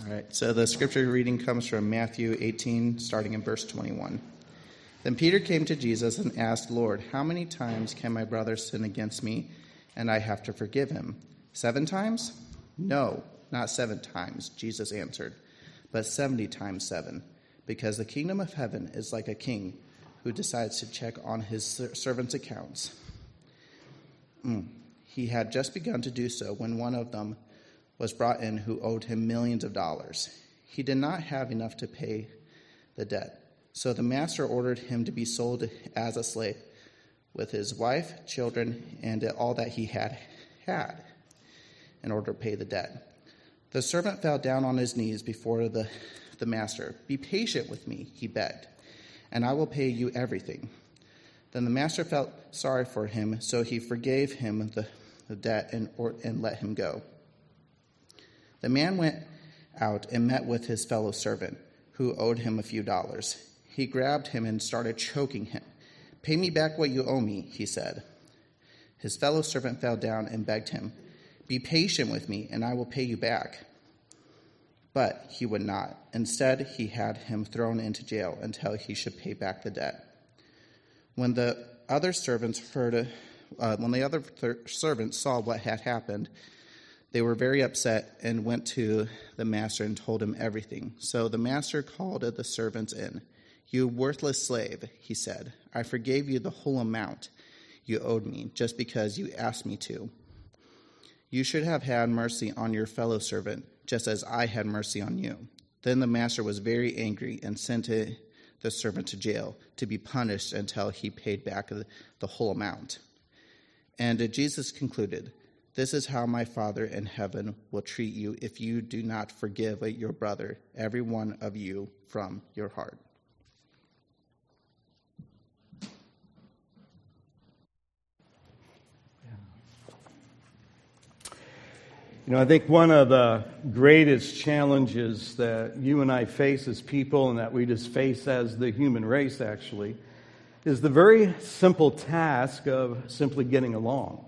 All right, so the scripture reading comes from Matthew 18, starting in verse 21. Then Peter came to Jesus and asked, Lord, how many times can my brother sin against me and I have to forgive him? Seven times? No, not seven times, Jesus answered, but 70 times seven, because the kingdom of heaven is like a king who decides to check on his servants' accounts. Mm. He had just begun to do so when one of them was brought in who owed him millions of dollars. He did not have enough to pay the debt, so the master ordered him to be sold as a slave with his wife, children, and all that he had had in order to pay the debt. The servant fell down on his knees before the, the master. Be patient with me, he begged, and I will pay you everything. Then the master felt sorry for him, so he forgave him the, the debt and, or, and let him go. The man went out and met with his fellow servant, who owed him a few dollars. He grabbed him and started choking him. Pay me back what you owe me, he said. His fellow servant fell down and begged him, Be patient with me, and I will pay you back. But he would not. Instead, he had him thrown into jail until he should pay back the debt. When the other servants heard, uh, when the other servants saw what had happened, they were very upset and went to the master and told him everything. So the master called the servants in. You worthless slave, he said, I forgave you the whole amount you owed me just because you asked me to. You should have had mercy on your fellow servant, just as I had mercy on you. Then the master was very angry and sent the servant to jail to be punished until he paid back the whole amount. And Jesus concluded, this is how my Father in heaven will treat you if you do not forgive your brother, every one of you, from your heart. You know, I think one of the greatest challenges that you and I face as people and that we just face as the human race actually is the very simple task of simply getting along.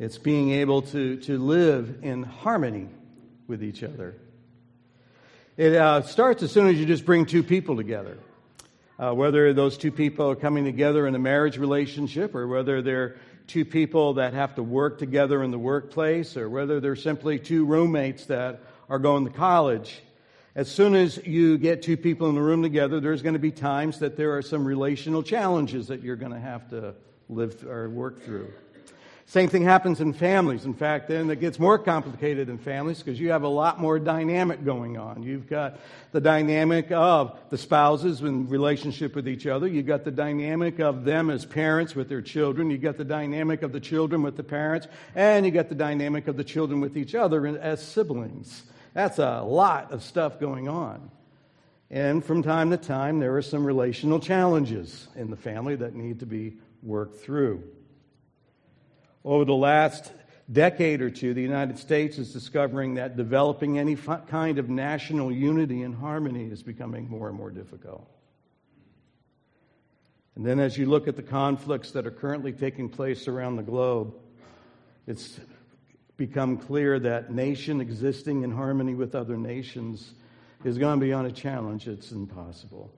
It's being able to, to live in harmony with each other. It uh, starts as soon as you just bring two people together. Uh, whether those two people are coming together in a marriage relationship or whether they're two people that have to work together in the workplace or whether they're simply two roommates that are going to college. As soon as you get two people in the room together, there's going to be times that there are some relational challenges that you're going to have to live or work through. Same thing happens in families. In fact, then it gets more complicated in families because you have a lot more dynamic going on. You've got the dynamic of the spouses in relationship with each other. You've got the dynamic of them as parents with their children. You've got the dynamic of the children with the parents. And you've got the dynamic of the children with each other as siblings. That's a lot of stuff going on. And from time to time, there are some relational challenges in the family that need to be worked through. Over the last decade or two, the United States is discovering that developing any kind of national unity and harmony is becoming more and more difficult. And then, as you look at the conflicts that are currently taking place around the globe, it's become clear that nation existing in harmony with other nations is going to be on a challenge. It's impossible.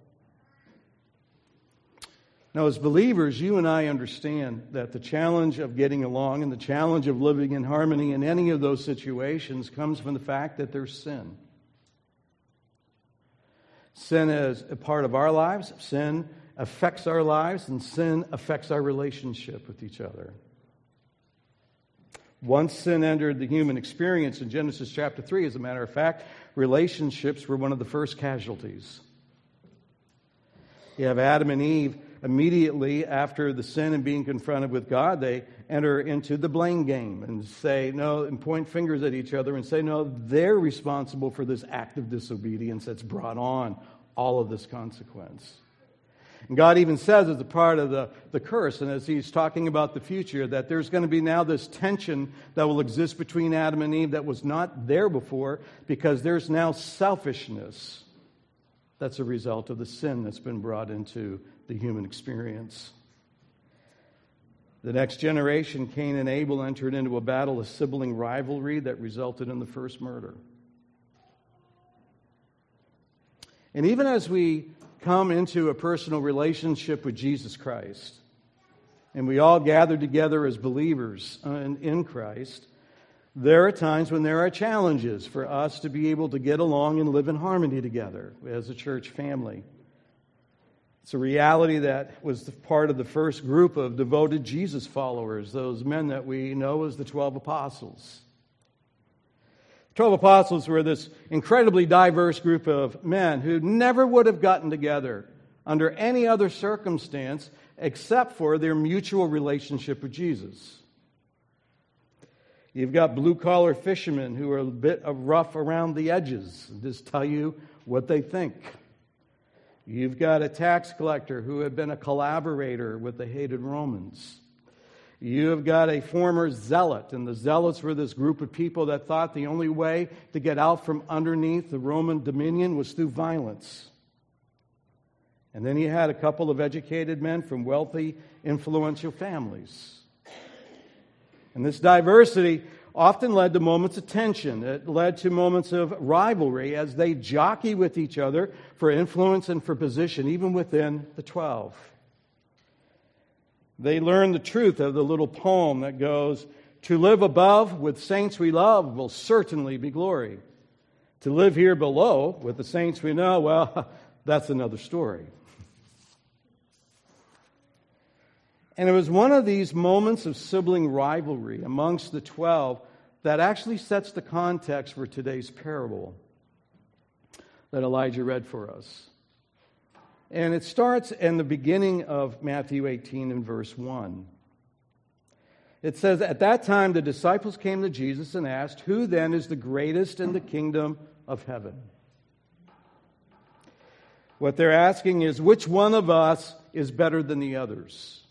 Now, as believers, you and I understand that the challenge of getting along and the challenge of living in harmony in any of those situations comes from the fact that there's sin. Sin is a part of our lives, sin affects our lives, and sin affects our relationship with each other. Once sin entered the human experience in Genesis chapter 3, as a matter of fact, relationships were one of the first casualties. You have Adam and Eve immediately after the sin and being confronted with God, they enter into the blame game and say, no, and point fingers at each other and say, no, they're responsible for this act of disobedience that's brought on all of this consequence. And God even says, as a part of the, the curse, and as He's talking about the future, that there's going to be now this tension that will exist between Adam and Eve that was not there before because there's now selfishness that's a result of the sin that's been brought into the human experience. The next generation, Cain and Abel, entered into a battle of sibling rivalry that resulted in the first murder. And even as we come into a personal relationship with Jesus Christ, and we all gather together as believers uh, in Christ, there are times when there are challenges for us to be able to get along and live in harmony together as a church family. It's a reality that was part of the first group of devoted Jesus followers, those men that we know as the 12 apostles. The 12 apostles were this incredibly diverse group of men who never would have gotten together under any other circumstance except for their mutual relationship with Jesus. You've got blue collar fishermen who are a bit rough around the edges, and just tell you what they think. You've got a tax collector who had been a collaborator with the hated Romans. You have got a former zealot, and the zealots were this group of people that thought the only way to get out from underneath the Roman dominion was through violence. And then you had a couple of educated men from wealthy, influential families. And this diversity often led to moments of tension. It led to moments of rivalry as they jockey with each other for influence and for position, even within the 12. They learn the truth of the little poem that goes, To live above with saints we love will certainly be glory. To live here below with the saints we know, well, that's another story. And it was one of these moments of sibling rivalry amongst the 12 that actually sets the context for today's parable that Elijah read for us. And it starts in the beginning of Matthew 18 and verse 1. It says, At that time the disciples came to Jesus and asked, Who then is the greatest in the kingdom of heaven? What they're asking is, Which one of us is better than the others?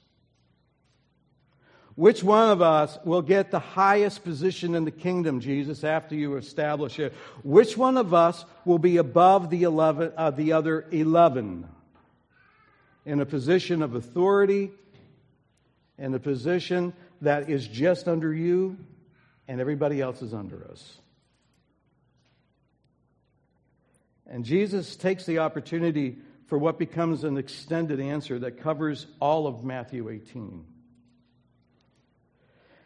Which one of us will get the highest position in the kingdom, Jesus, after you establish it? Which one of us will be above the, 11, uh, the other 11 in a position of authority, in a position that is just under you, and everybody else is under us? And Jesus takes the opportunity for what becomes an extended answer that covers all of Matthew 18.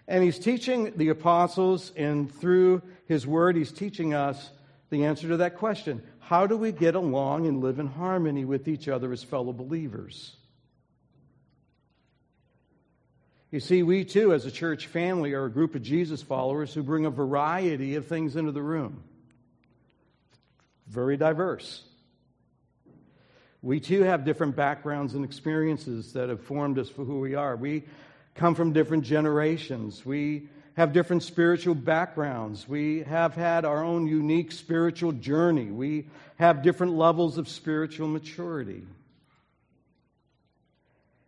And he's teaching the apostles, and through his word, he's teaching us the answer to that question How do we get along and live in harmony with each other as fellow believers? You see, we too, as a church family, are a group of Jesus followers who bring a variety of things into the room. Very diverse. We too have different backgrounds and experiences that have formed us for who we are. We come from different generations. We have different spiritual backgrounds. We have had our own unique spiritual journey. We have different levels of spiritual maturity.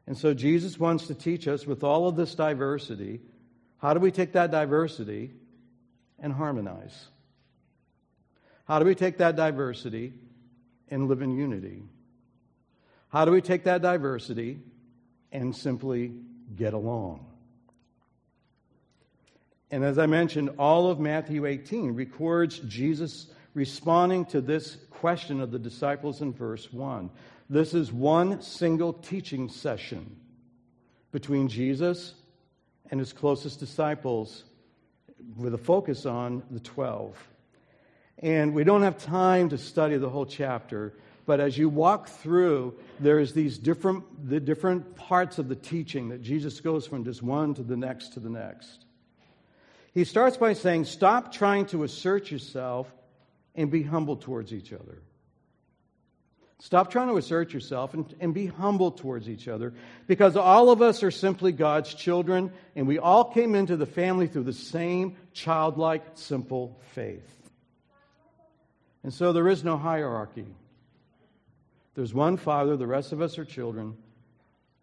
And so Jesus wants to teach us with all of this diversity how do we take that diversity and harmonize? How do we take that diversity and live in unity? How do we take that diversity and simply get along. And as I mentioned, all of Matthew 18 records Jesus responding to this question of the disciples in verse 1. This is one single teaching session between Jesus and his closest disciples with a focus on the 12. And we don't have time to study the whole chapter, but as you walk through, there's these different, the different parts of the teaching that Jesus goes from just one to the next to the next. He starts by saying, Stop trying to assert yourself and be humble towards each other. Stop trying to assert yourself and, and be humble towards each other because all of us are simply God's children and we all came into the family through the same childlike, simple faith. And so there is no hierarchy. There's one Father, the rest of us are children,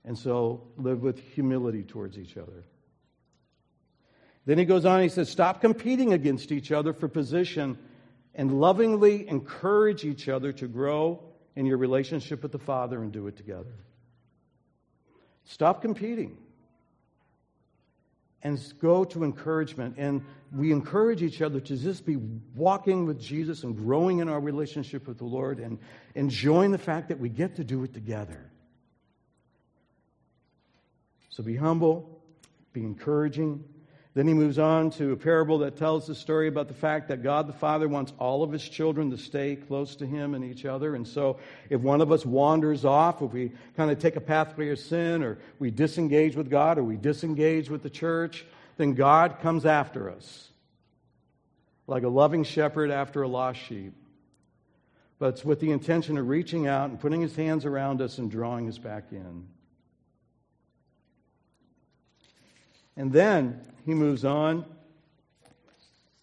and so live with humility towards each other. Then he goes on, he says, Stop competing against each other for position and lovingly encourage each other to grow in your relationship with the Father and do it together. Stop competing and go to encouragement. And we encourage each other to just be walking with Jesus and growing in our relationship with the Lord and enjoying the fact that we get to do it together. So be humble, be encouraging, then he moves on to a parable that tells the story about the fact that God the Father wants all of his children to stay close to him and each other. And so if one of us wanders off, if we kind of take a pathway of sin, or we disengage with God, or we disengage with the church, then God comes after us like a loving shepherd after a lost sheep. But it's with the intention of reaching out and putting his hands around us and drawing us back in. And then he moves on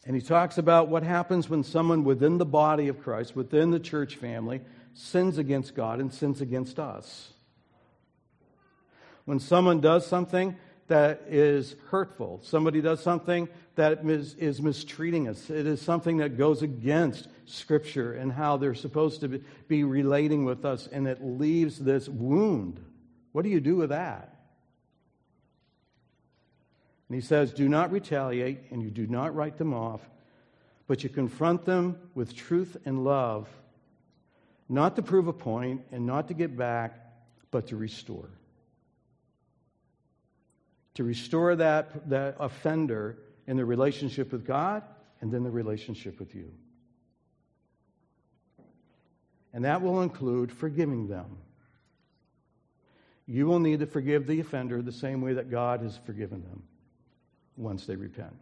and he talks about what happens when someone within the body of Christ, within the church family, sins against God and sins against us. When someone does something that is hurtful, somebody does something that is, is mistreating us, it is something that goes against Scripture and how they're supposed to be relating with us, and it leaves this wound. What do you do with that? And he says, Do not retaliate, and you do not write them off, but you confront them with truth and love, not to prove a point and not to get back, but to restore. To restore that, that offender in the relationship with God and then the relationship with you. And that will include forgiving them. You will need to forgive the offender the same way that God has forgiven them once they repent.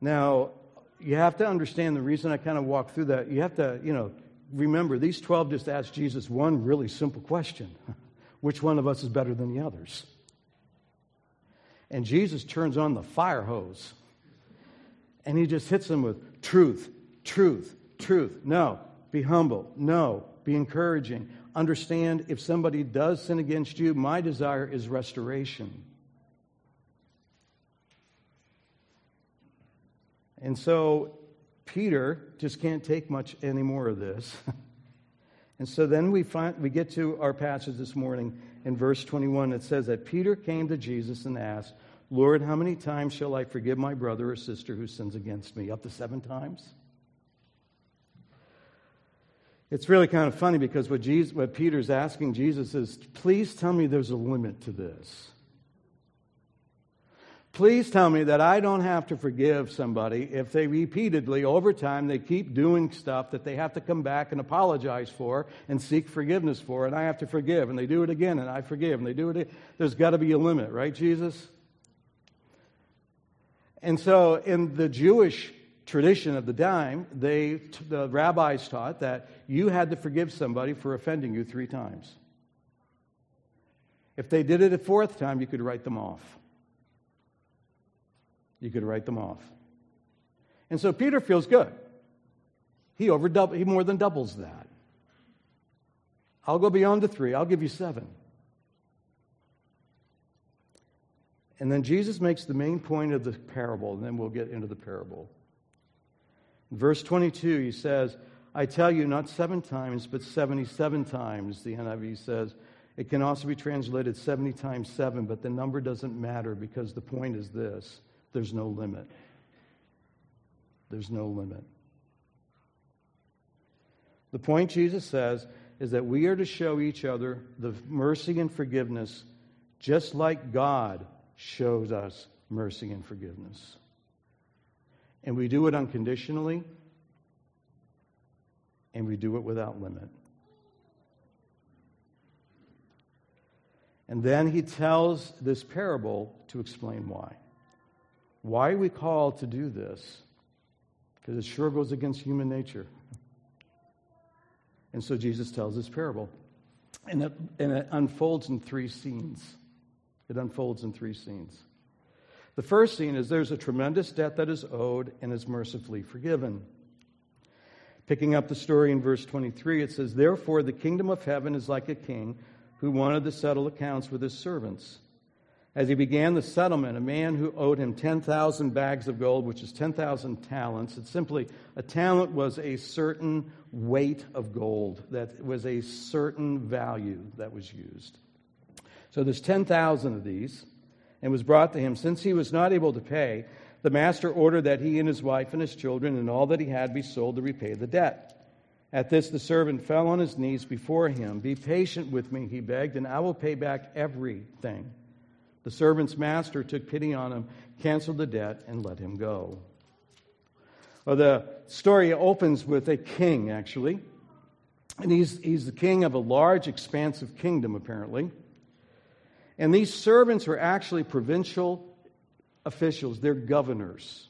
Now, you have to understand the reason I kind of walk through that. You have to, you know, remember these 12 just asked Jesus one really simple question Which one of us is better than the others? And Jesus turns on the fire hose and he just hits them with truth, truth, truth. No, be humble. No, be encouraging. Understand if somebody does sin against you, my desire is restoration. And so Peter just can't take much any more of this. and so then we find we get to our passage this morning in verse 21. It says that Peter came to Jesus and asked, Lord, how many times shall I forgive my brother or sister who sins against me? Up to seven times? It's really kind of funny because what, Jesus, what Peter's asking Jesus is, please tell me there's a limit to this. Please tell me that I don't have to forgive somebody if they repeatedly, over time, they keep doing stuff that they have to come back and apologize for and seek forgiveness for, and I have to forgive, and they do it again, and I forgive, and they do it. Again. There's got to be a limit, right, Jesus? And so, in the Jewish tradition of the time, they, the rabbis taught that you had to forgive somebody for offending you three times. If they did it a fourth time, you could write them off you could write them off. And so Peter feels good. He, over he more than doubles that. I'll go beyond the three, I'll give you seven. And then Jesus makes the main point of the parable, and then we'll get into the parable. Verse 22, he says, I tell you, not seven times, but 77 times, the NIV says. It can also be translated 70 times seven, but the number doesn't matter because the point is this there's no limit. There's no limit. The point Jesus says is that we are to show each other the mercy and forgiveness just like God shows us mercy and forgiveness. And we do it unconditionally, and we do it without limit. And then he tells this parable to explain why. Why are we called to do this? Because it sure goes against human nature. And so Jesus tells this parable. And it, and it unfolds in three scenes. It unfolds in three scenes. The first scene is there's a tremendous debt that is owed and is mercifully forgiven. Picking up the story in verse 23, it says, Therefore, the kingdom of heaven is like a king who wanted to settle accounts with his servants. As he began the settlement, a man who owed him 10,000 bags of gold, which is 10,000 talents, it's simply a talent was a certain weight of gold, that was a certain value that was used. So there's 10,000 of these, and was brought to him. Since he was not able to pay, the master ordered that he and his wife and his children and all that he had be sold to repay the debt. At this, the servant fell on his knees before him. Be patient with me, he begged, and I will pay back everything. The servant's master took pity on him, canceled the debt, and let him go. Well, the story opens with a king, actually. And he's, he's the king of a large, expansive kingdom, apparently. And these servants were actually provincial officials, they're governors.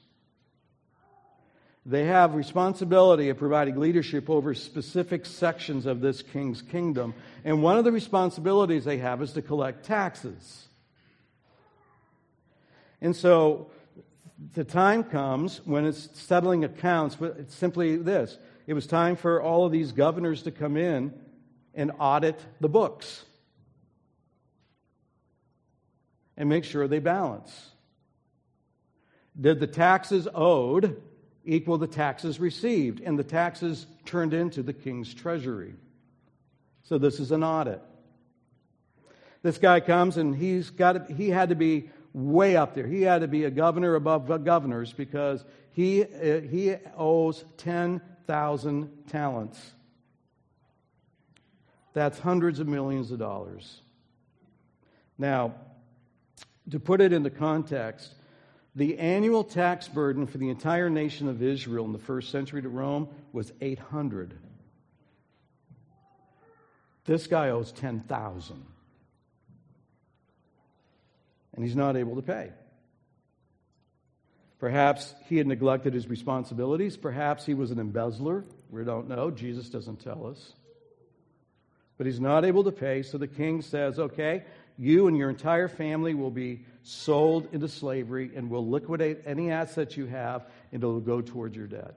They have responsibility of providing leadership over specific sections of this king's kingdom. And one of the responsibilities they have is to collect taxes. And so the time comes when it's settling accounts, but it's simply this it was time for all of these governors to come in and audit the books and make sure they balance. Did the taxes owed equal the taxes received? And the taxes turned into the king's treasury. So this is an audit. This guy comes and he's got to, he had to be way up there. He had to be a governor above governors because he, uh, he owes 10,000 talents. That's hundreds of millions of dollars. Now, to put it into context, the annual tax burden for the entire nation of Israel in the first century to Rome was 800. This guy owes 10,000 and he's not able to pay. Perhaps he had neglected his responsibilities. Perhaps he was an embezzler. We don't know. Jesus doesn't tell us. But he's not able to pay, so the king says, okay, you and your entire family will be sold into slavery and will liquidate any assets you have and it'll go towards your debt.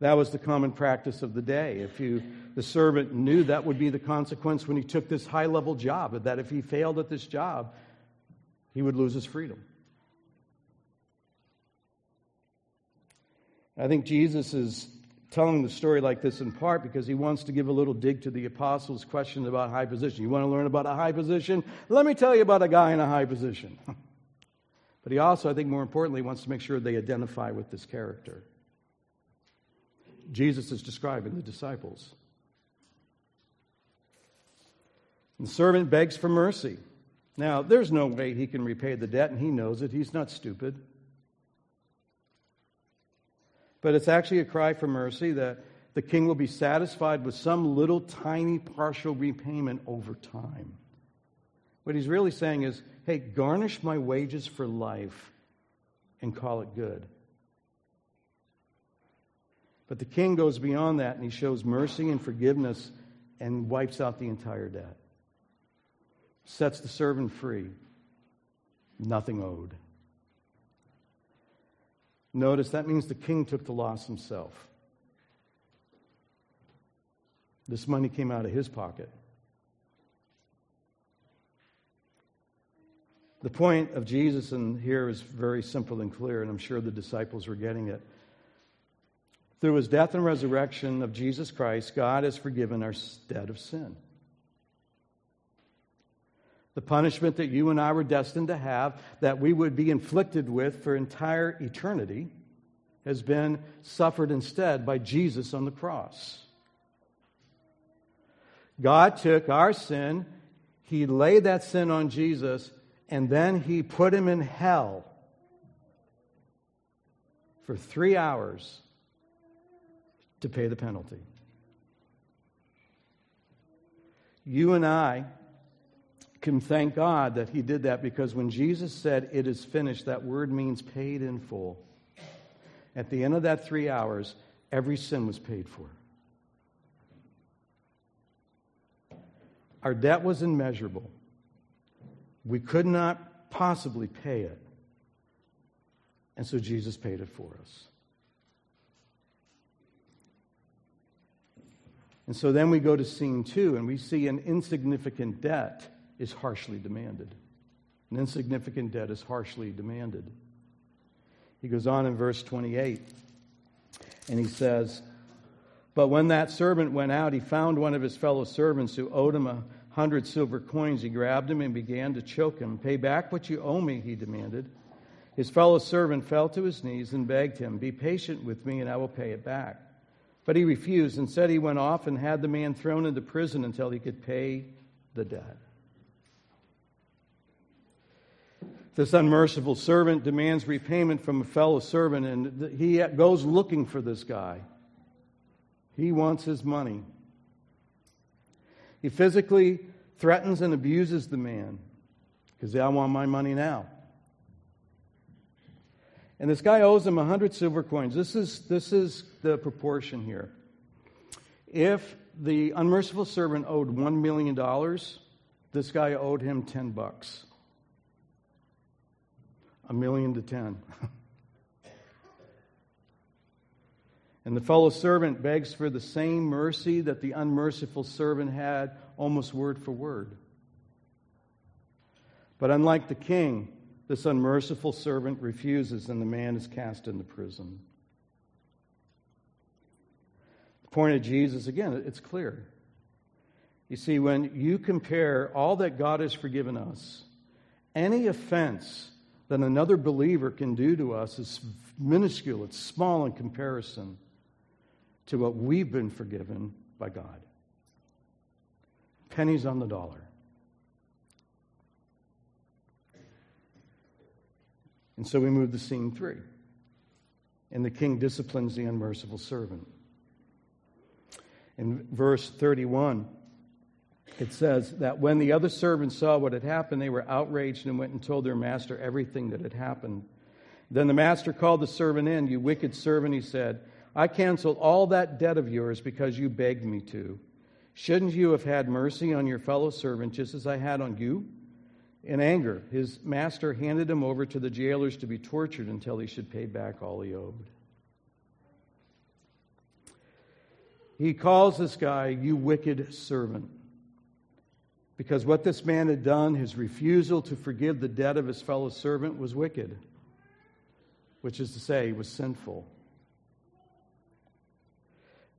That was the common practice of the day. If you, the servant knew that would be the consequence when he took this high level job, that if he failed at this job, he would lose his freedom. I think Jesus is telling the story like this in part because he wants to give a little dig to the apostles' question about high position. You want to learn about a high position? Let me tell you about a guy in a high position. but he also, I think more importantly, wants to make sure they identify with this character. Jesus is describing the disciples. The servant begs for mercy. Now, there's no way he can repay the debt, and he knows it. He's not stupid. But it's actually a cry for mercy that the king will be satisfied with some little tiny partial repayment over time. What he's really saying is hey, garnish my wages for life and call it good. But the king goes beyond that and he shows mercy and forgiveness and wipes out the entire debt. Sets the servant free. Nothing owed. Notice that means the king took the loss himself. This money came out of his pocket. The point of Jesus in here is very simple and clear, and I'm sure the disciples were getting it. Through his death and resurrection of Jesus Christ, God has forgiven our debt of sin. The punishment that you and I were destined to have, that we would be inflicted with for entire eternity, has been suffered instead by Jesus on the cross. God took our sin, He laid that sin on Jesus, and then He put Him in hell for three hours to pay the penalty. You and I can thank God that He did that because when Jesus said, It is finished, that word means paid in full. At the end of that three hours, every sin was paid for. Our debt was immeasurable. We could not possibly pay it. And so Jesus paid it for us. And so then we go to scene two, and we see an insignificant debt is harshly demanded. An insignificant debt is harshly demanded. He goes on in verse 28, and he says, But when that servant went out, he found one of his fellow servants who owed him a hundred silver coins, he grabbed him and began to choke him. Pay back what you owe me, he demanded. His fellow servant fell to his knees and begged him, Be patient with me, and I will pay it back. But he refused and said he went off and had the man thrown into prison until he could pay the debt. This unmerciful servant demands repayment from a fellow servant, and he goes looking for this guy. He wants his money. He physically threatens and abuses the man because I want my money now. And this guy owes him a hundred silver coins. This is, this is the proportion here. If the unmerciful servant owed one million dollars, this guy owed him ten bucks a million to ten. and the fellow servant begs for the same mercy that the unmerciful servant had, almost word for word. But unlike the king, this unmerciful servant refuses, and the man is cast into prison. The point of Jesus, again, it's clear. You see, when you compare all that God has forgiven us, any offense that another believer can do to us is minuscule, it's small in comparison to what we've been forgiven by God. Pennies on the dollar. And so we move to scene three. And the king disciplines the unmerciful servant. In verse 31, it says that when the other servants saw what had happened, they were outraged and went and told their master everything that had happened. Then the master called the servant in. You wicked servant, he said, I canceled all that debt of yours because you begged me to. Shouldn't you have had mercy on your fellow servant just as I had on you? In anger, his master handed him over to the jailers to be tortured until he should pay back all he owed. He calls this guy, you wicked servant. Because what this man had done, his refusal to forgive the debt of his fellow servant, was wicked, which is to say, was sinful.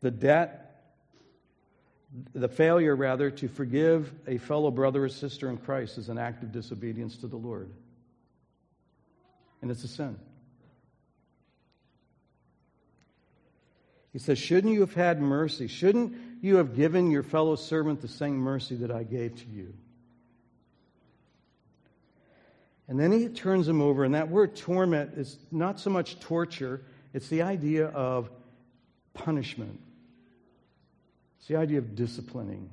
The debt, the failure, rather, to forgive a fellow brother or sister in Christ is an act of disobedience to the Lord. And it's a sin. He says, Shouldn't you have had mercy? Shouldn't you have given your fellow servant the same mercy that I gave to you? And then he turns him over, and that word torment is not so much torture, it's the idea of punishment. It's the idea of disciplining.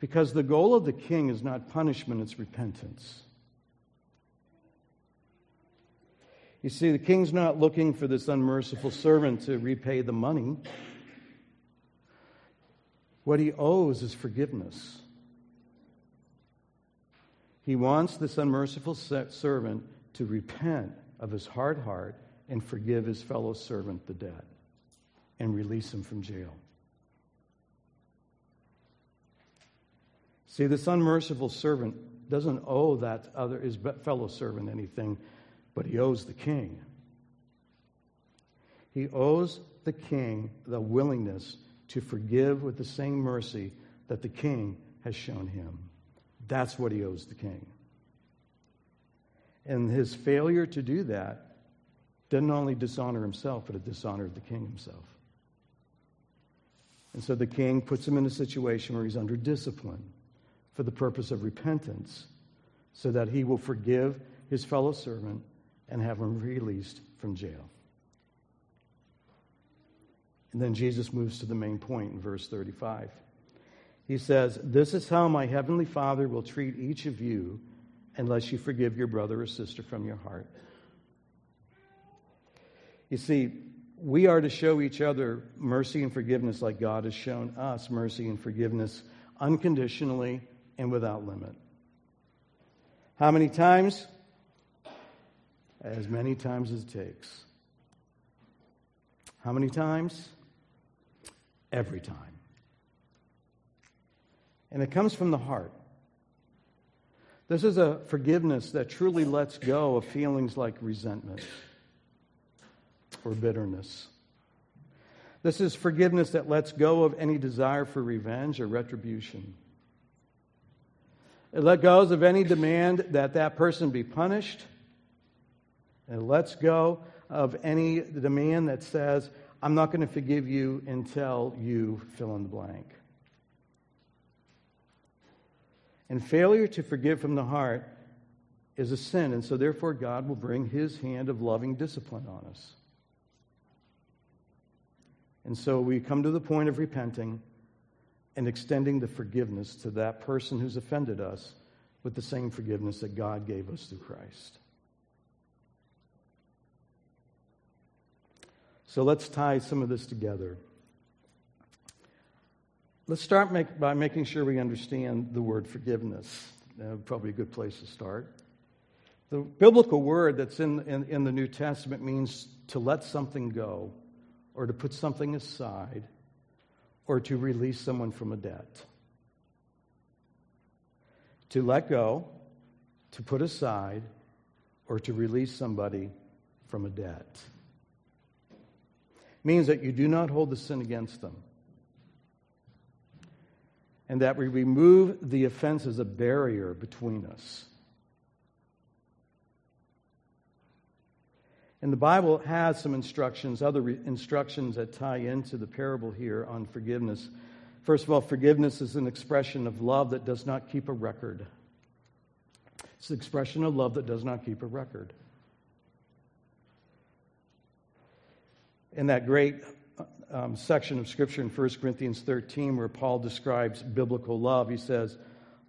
Because the goal of the king is not punishment, it's repentance. You see, the king's not looking for this unmerciful servant to repay the money. What he owes is forgiveness. He wants this unmerciful servant to repent of his hard heart and forgive his fellow servant the debt and release him from jail. See, this unmerciful servant doesn't owe that other his fellow servant anything, but he owes the king. He owes the king the willingness to forgive with the same mercy that the king has shown him. That's what he owes the king. And his failure to do that didn't only dishonor himself, but it dishonored the king himself. And so the king puts him in a situation where he's under discipline for the purpose of repentance, so that he will forgive his fellow servant and have him released from jail. And then Jesus moves to the main point in verse 35. He says, This is how my heavenly Father will treat each of you unless you forgive your brother or sister from your heart. You see, we are to show each other mercy and forgiveness like God has shown us mercy and forgiveness unconditionally and without limit. How many times? As many times as it takes. How many times? every time. And it comes from the heart. This is a forgiveness that truly lets go of feelings like resentment or bitterness. This is forgiveness that lets go of any desire for revenge or retribution. It let go of any demand that that person be punished. It lets go of any demand that says, I'm not going to forgive you until you fill in the blank. And failure to forgive from the heart is a sin, and so therefore God will bring his hand of loving discipline on us. And so we come to the point of repenting and extending the forgiveness to that person who's offended us with the same forgiveness that God gave us through Christ. So let's tie some of this together. Let's start make, by making sure we understand the word forgiveness. Uh, probably a good place to start. The biblical word that's in, in, in the New Testament means to let something go or to put something aside, or to release someone from a debt. To let go, to put aside, or to release somebody from a debt means that you do not hold the sin against them. And that we remove the offense as a barrier between us. And the Bible has some instructions, other re- instructions that tie into the parable here on forgiveness. First of all, forgiveness is an expression of love that does not keep a record. It's an expression of love that does not keep a record. In that great um, section of Scripture in 1 Corinthians 13, where Paul describes biblical love, he says,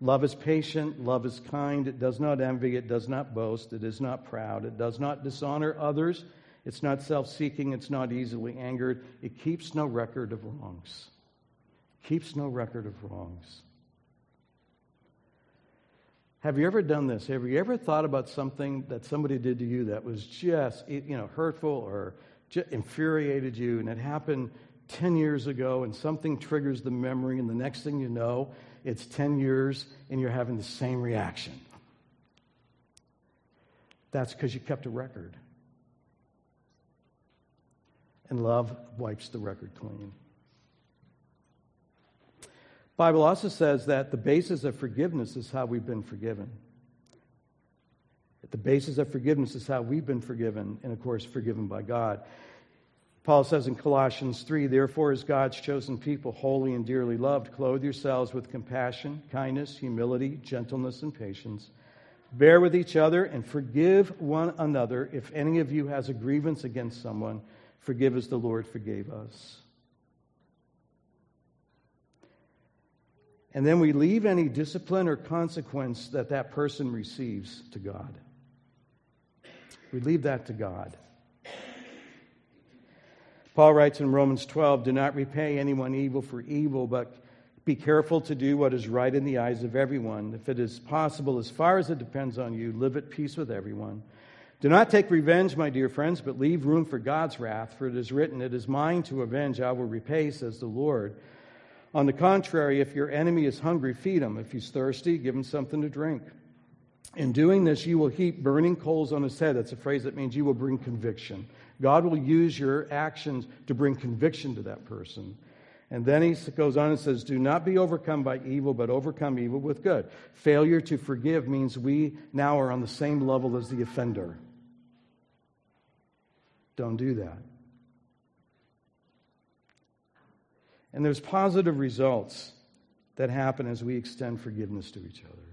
Love is patient, love is kind, it does not envy, it does not boast, it is not proud, it does not dishonor others, it's not self seeking, it's not easily angered, it keeps no record of wrongs. Keeps no record of wrongs. Have you ever done this? Have you ever thought about something that somebody did to you that was just, you know, hurtful or infuriated you, and it happened 10 years ago, and something triggers the memory, and the next thing you know, it's 10 years and you're having the same reaction. That's because you kept a record. And love wipes the record clean. Bible also says that the basis of forgiveness is how we've been forgiven. The basis of forgiveness is how we've been forgiven, and of course, forgiven by God. Paul says in Colossians 3 Therefore, as God's chosen people, holy and dearly loved, clothe yourselves with compassion, kindness, humility, gentleness, and patience. Bear with each other and forgive one another. If any of you has a grievance against someone, forgive as the Lord forgave us. And then we leave any discipline or consequence that that person receives to God. We leave that to God. Paul writes in Romans 12 Do not repay anyone evil for evil, but be careful to do what is right in the eyes of everyone. If it is possible, as far as it depends on you, live at peace with everyone. Do not take revenge, my dear friends, but leave room for God's wrath, for it is written, It is mine to avenge, I will repay, says the Lord. On the contrary, if your enemy is hungry, feed him. If he's thirsty, give him something to drink. In doing this, you will heap burning coals on his head. That's a phrase that means you will bring conviction. God will use your actions to bring conviction to that person. And then he goes on and says, Do not be overcome by evil, but overcome evil with good. Failure to forgive means we now are on the same level as the offender. Don't do that. And there's positive results that happen as we extend forgiveness to each other.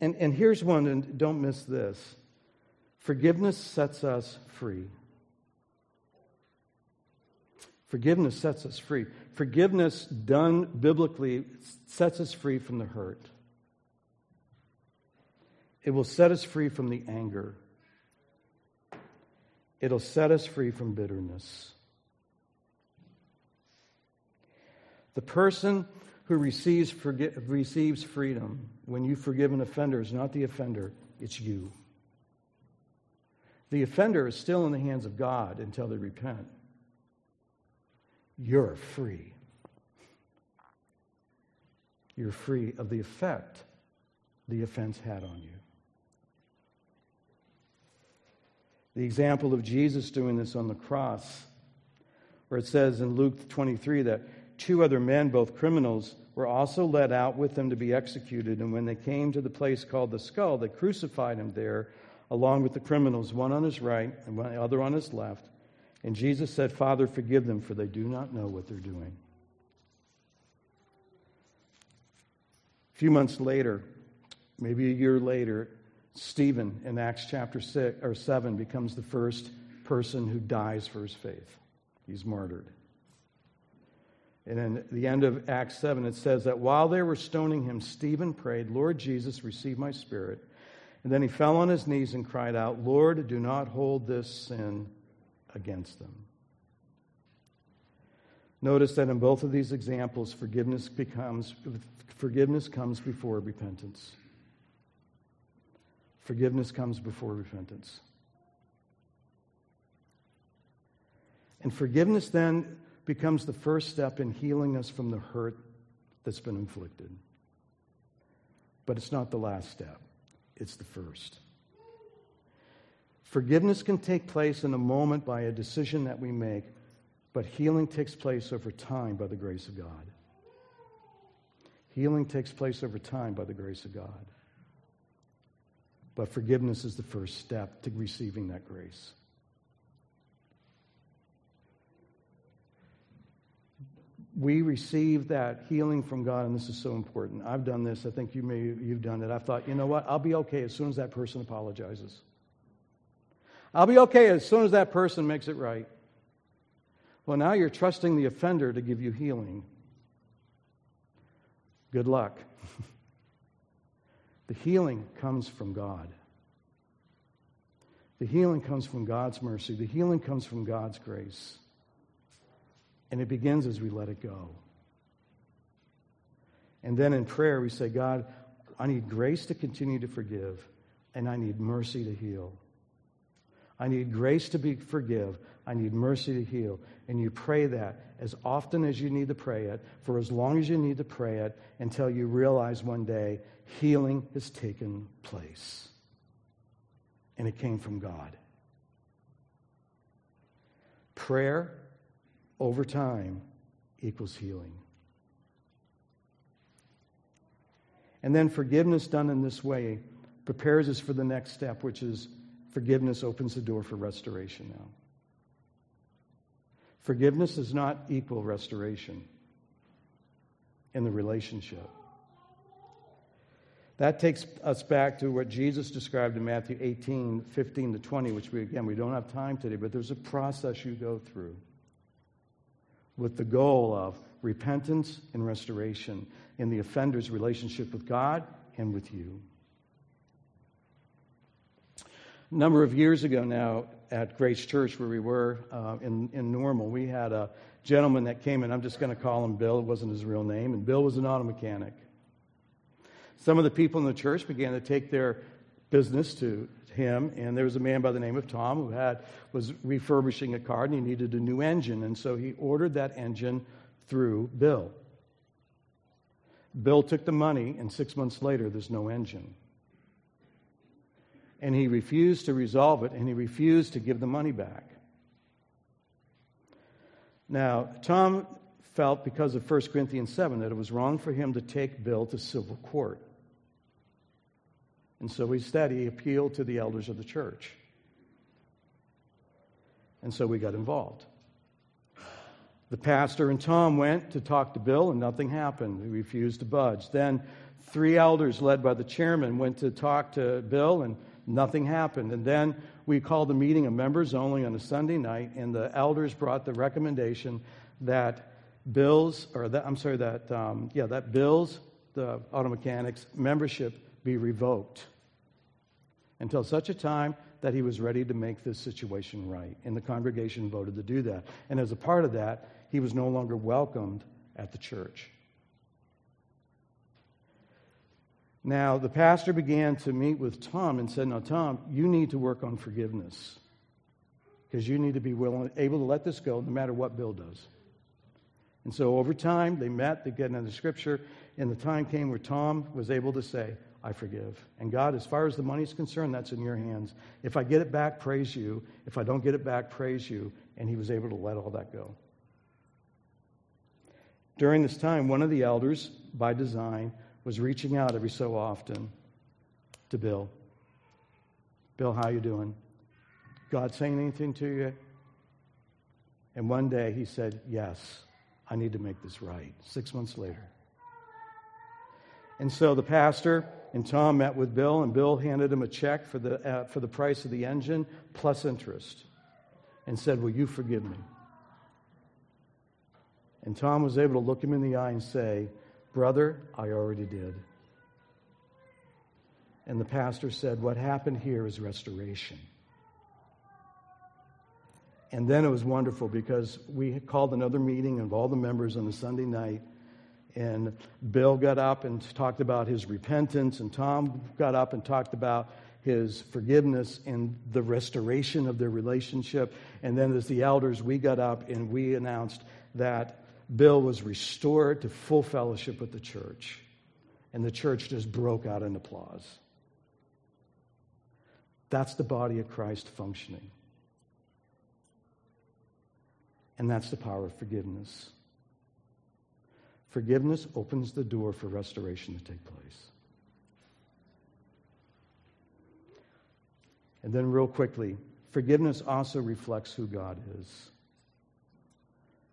And, and here's one, and don't miss this Forgiveness sets us free. Forgiveness sets us free. Forgiveness done biblically sets us free from the hurt. It will set us free from the anger. It'll set us free from bitterness. The person who receives, forgi- receives freedom when you forgive an offender is not the offender, it's you. The offender is still in the hands of God until they repent. You're free. You're free of the effect the offense had on you. The example of Jesus doing this on the cross, where it says in Luke 23 that two other men, both criminals, were also led out with them to be executed. And when they came to the place called the skull, they crucified him there along with the criminals, one on his right and one other on his left. And Jesus said, Father, forgive them, for they do not know what they're doing. A few months later, maybe a year later, Stephen in Acts chapter six, or 7 becomes the first person who dies for his faith. He's martyred. And in the end of Acts 7, it says that while they were stoning him, Stephen prayed, Lord Jesus, receive my spirit. And then he fell on his knees and cried out, Lord, do not hold this sin against them. Notice that in both of these examples, forgiveness becomes forgiveness comes before repentance. Forgiveness comes before repentance. And forgiveness then becomes the first step in healing us from the hurt that's been inflicted. But it's not the last step, it's the first. Forgiveness can take place in a moment by a decision that we make, but healing takes place over time by the grace of God. Healing takes place over time by the grace of God. But forgiveness is the first step to receiving that grace. We receive that healing from God, and this is so important. I've done this. I think you may you've done it. I've thought, you know what? I'll be okay as soon as that person apologizes. I'll be okay as soon as that person makes it right. Well, now you're trusting the offender to give you healing. Good luck. the healing comes from God. The healing comes from God's mercy. The healing comes from God's grace. And it begins as we let it go. And then in prayer, we say, God, I need grace to continue to forgive, and I need mercy to heal. I need grace to be forgive. I need mercy to heal. And you pray that as often as you need to pray it, for as long as you need to pray it, until you realize one day healing has taken place. And it came from God. Prayer over time equals healing. And then forgiveness done in this way prepares us for the next step, which is forgiveness opens the door for restoration now. Forgiveness does not equal restoration in the relationship. That takes us back to what Jesus described in Matthew 18, 15 to 20, which we, again, we don't have time today, but there's a process you go through with the goal of repentance and restoration in the offender's relationship with God and with you. A number of years ago now at Grace Church, where we were uh, in, in Normal, we had a gentleman that came in. I'm just going to call him Bill. It wasn't his real name. And Bill was an auto mechanic. Some of the people in the church began to take their business to him, and there was a man by the name of Tom who had was refurbishing a car and he needed a new engine, and so he ordered that engine through Bill. Bill took the money, and six months later, there's no engine. And he refused to resolve it, and he refused to give the money back. Now, Tom felt because of 1 Corinthians 7 that it was wrong for him to take Bill to civil court. And so instead, he appealed to the elders of the church. And so we got involved. The pastor and Tom went to talk to Bill, and nothing happened. He refused to budge. Then three elders, led by the chairman, went to talk to Bill, and nothing happened. And then we called a meeting of members only on a Sunday night, and the elders brought the recommendation that Bill's, or that, I'm sorry, that, um, yeah, that Bill's, the auto mechanics, membership be revoked until such a time that he was ready to make this situation right. And the congregation voted to do that. And as a part of that, he was no longer welcomed at the church. Now, the pastor began to meet with Tom and said, Now, Tom, you need to work on forgiveness because you need to be willing, able to let this go no matter what Bill does. And so over time, they met, they get into the scripture, And the time came where Tom was able to say, I forgive. And God, as far as the money's concerned, that's in your hands. If I get it back, praise you. If I don't get it back, praise you. And he was able to let all that go. During this time, one of the elders, by design, was reaching out every so often to Bill. Bill, how you doing? God saying anything to you? And one day he said, Yes, I need to make this right. Six months later. And so the pastor and Tom met with Bill, and Bill handed him a check for the, uh, for the price of the engine plus interest and said, Will you forgive me? And Tom was able to look him in the eye and say, Brother, I already did. And the pastor said, What happened here is restoration. And then it was wonderful because we called another meeting of all the members on a Sunday night. And Bill got up and talked about his repentance, and Tom got up and talked about his forgiveness and the restoration of their relationship. And then, as the elders, we got up and we announced that Bill was restored to full fellowship with the church. And the church just broke out in applause. That's the body of Christ functioning. And that's the power of forgiveness. Forgiveness opens the door for restoration to take place. And then, real quickly, forgiveness also reflects who God is.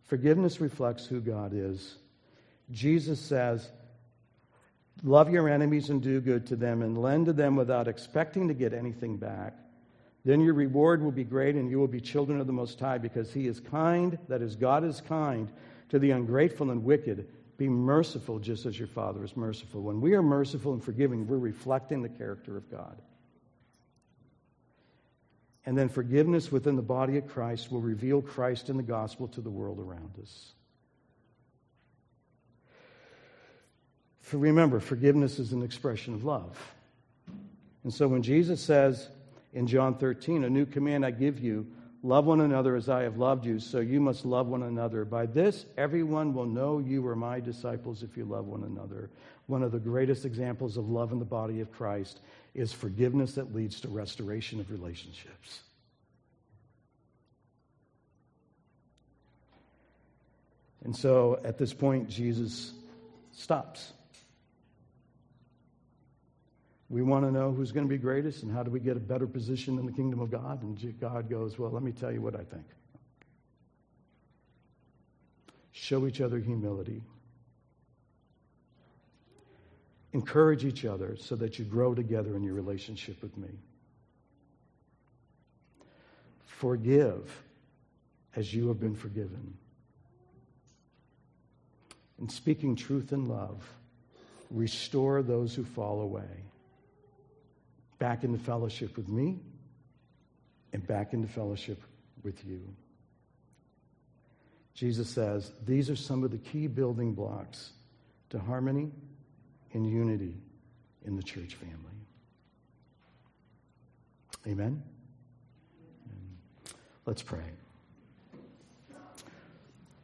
Forgiveness reflects who God is. Jesus says, Love your enemies and do good to them, and lend to them without expecting to get anything back. Then your reward will be great, and you will be children of the Most High, because He is kind, that is, God is kind to the ungrateful and wicked. Be merciful just as your Father is merciful. When we are merciful and forgiving, we're reflecting the character of God. And then forgiveness within the body of Christ will reveal Christ in the gospel to the world around us. For remember, forgiveness is an expression of love. And so when Jesus says in John 13, A new command I give you, love one another as I have loved you, so you must love one another. By this, everyone will know you are my disciples if you love one another. One of the greatest examples of love in the body of Christ is forgiveness that leads to restoration of relationships. And so at this point, Jesus stops. We want to know who's going to be greatest and how do we get a better position in the kingdom of God. And God goes, Well, let me tell you what I think. Show each other humility. Encourage each other so that you grow together in your relationship with me. Forgive as you have been forgiven. And speaking truth in love, restore those who fall away back into fellowship with me and back into fellowship with you. Jesus says these are some of the key building blocks to harmony and unity in the church family. Amen? Let's pray.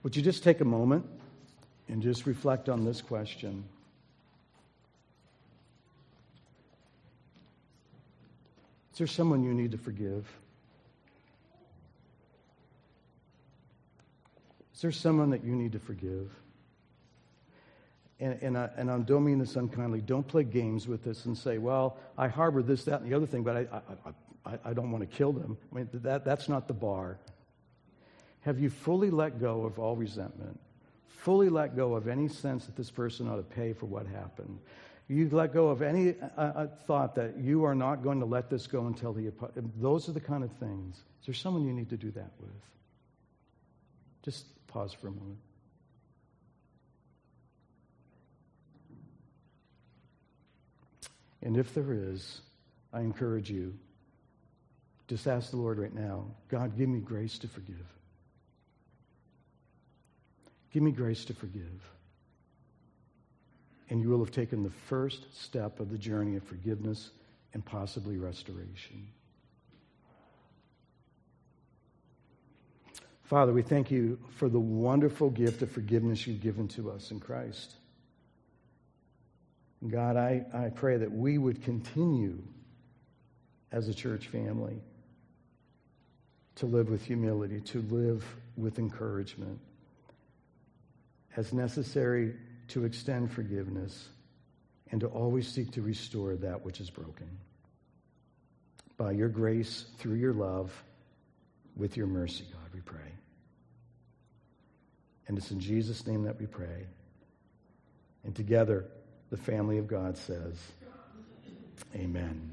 Would you just take a moment and just reflect on this question? There someone you need to forgive? Is there someone that you need to forgive? and, and, I, and I don't mean this unkindly, don't play games with this and say, well, I harbor this, that, and the other thing, but I, I, I, I don't want to kill them. I mean, that, that's not the bar. Have you fully let go of all resentment? Fully let go of any sense that this person ought to pay for what happened? You let go of any uh, uh thought that you are not going to let this go until the. Those are the kind of things. Is there someone you need to do that with? Just pause for a moment. And if there is, I encourage you, just ask the Lord right now God, give me grace to forgive. Give me grace to forgive. And you will have taken the first step of the journey of forgiveness and possibly restoration. Father, we thank you for the wonderful gift of forgiveness you've given to us in Christ. God, I, I pray that we would continue as a church family to live with humility, to live with encouragement, as necessary to extend forgiveness, and to always seek to restore that which is broken. By your grace, through your love, with your mercy, God, we pray. And it's in Jesus' name that we pray. And together, the family of God says, Amen.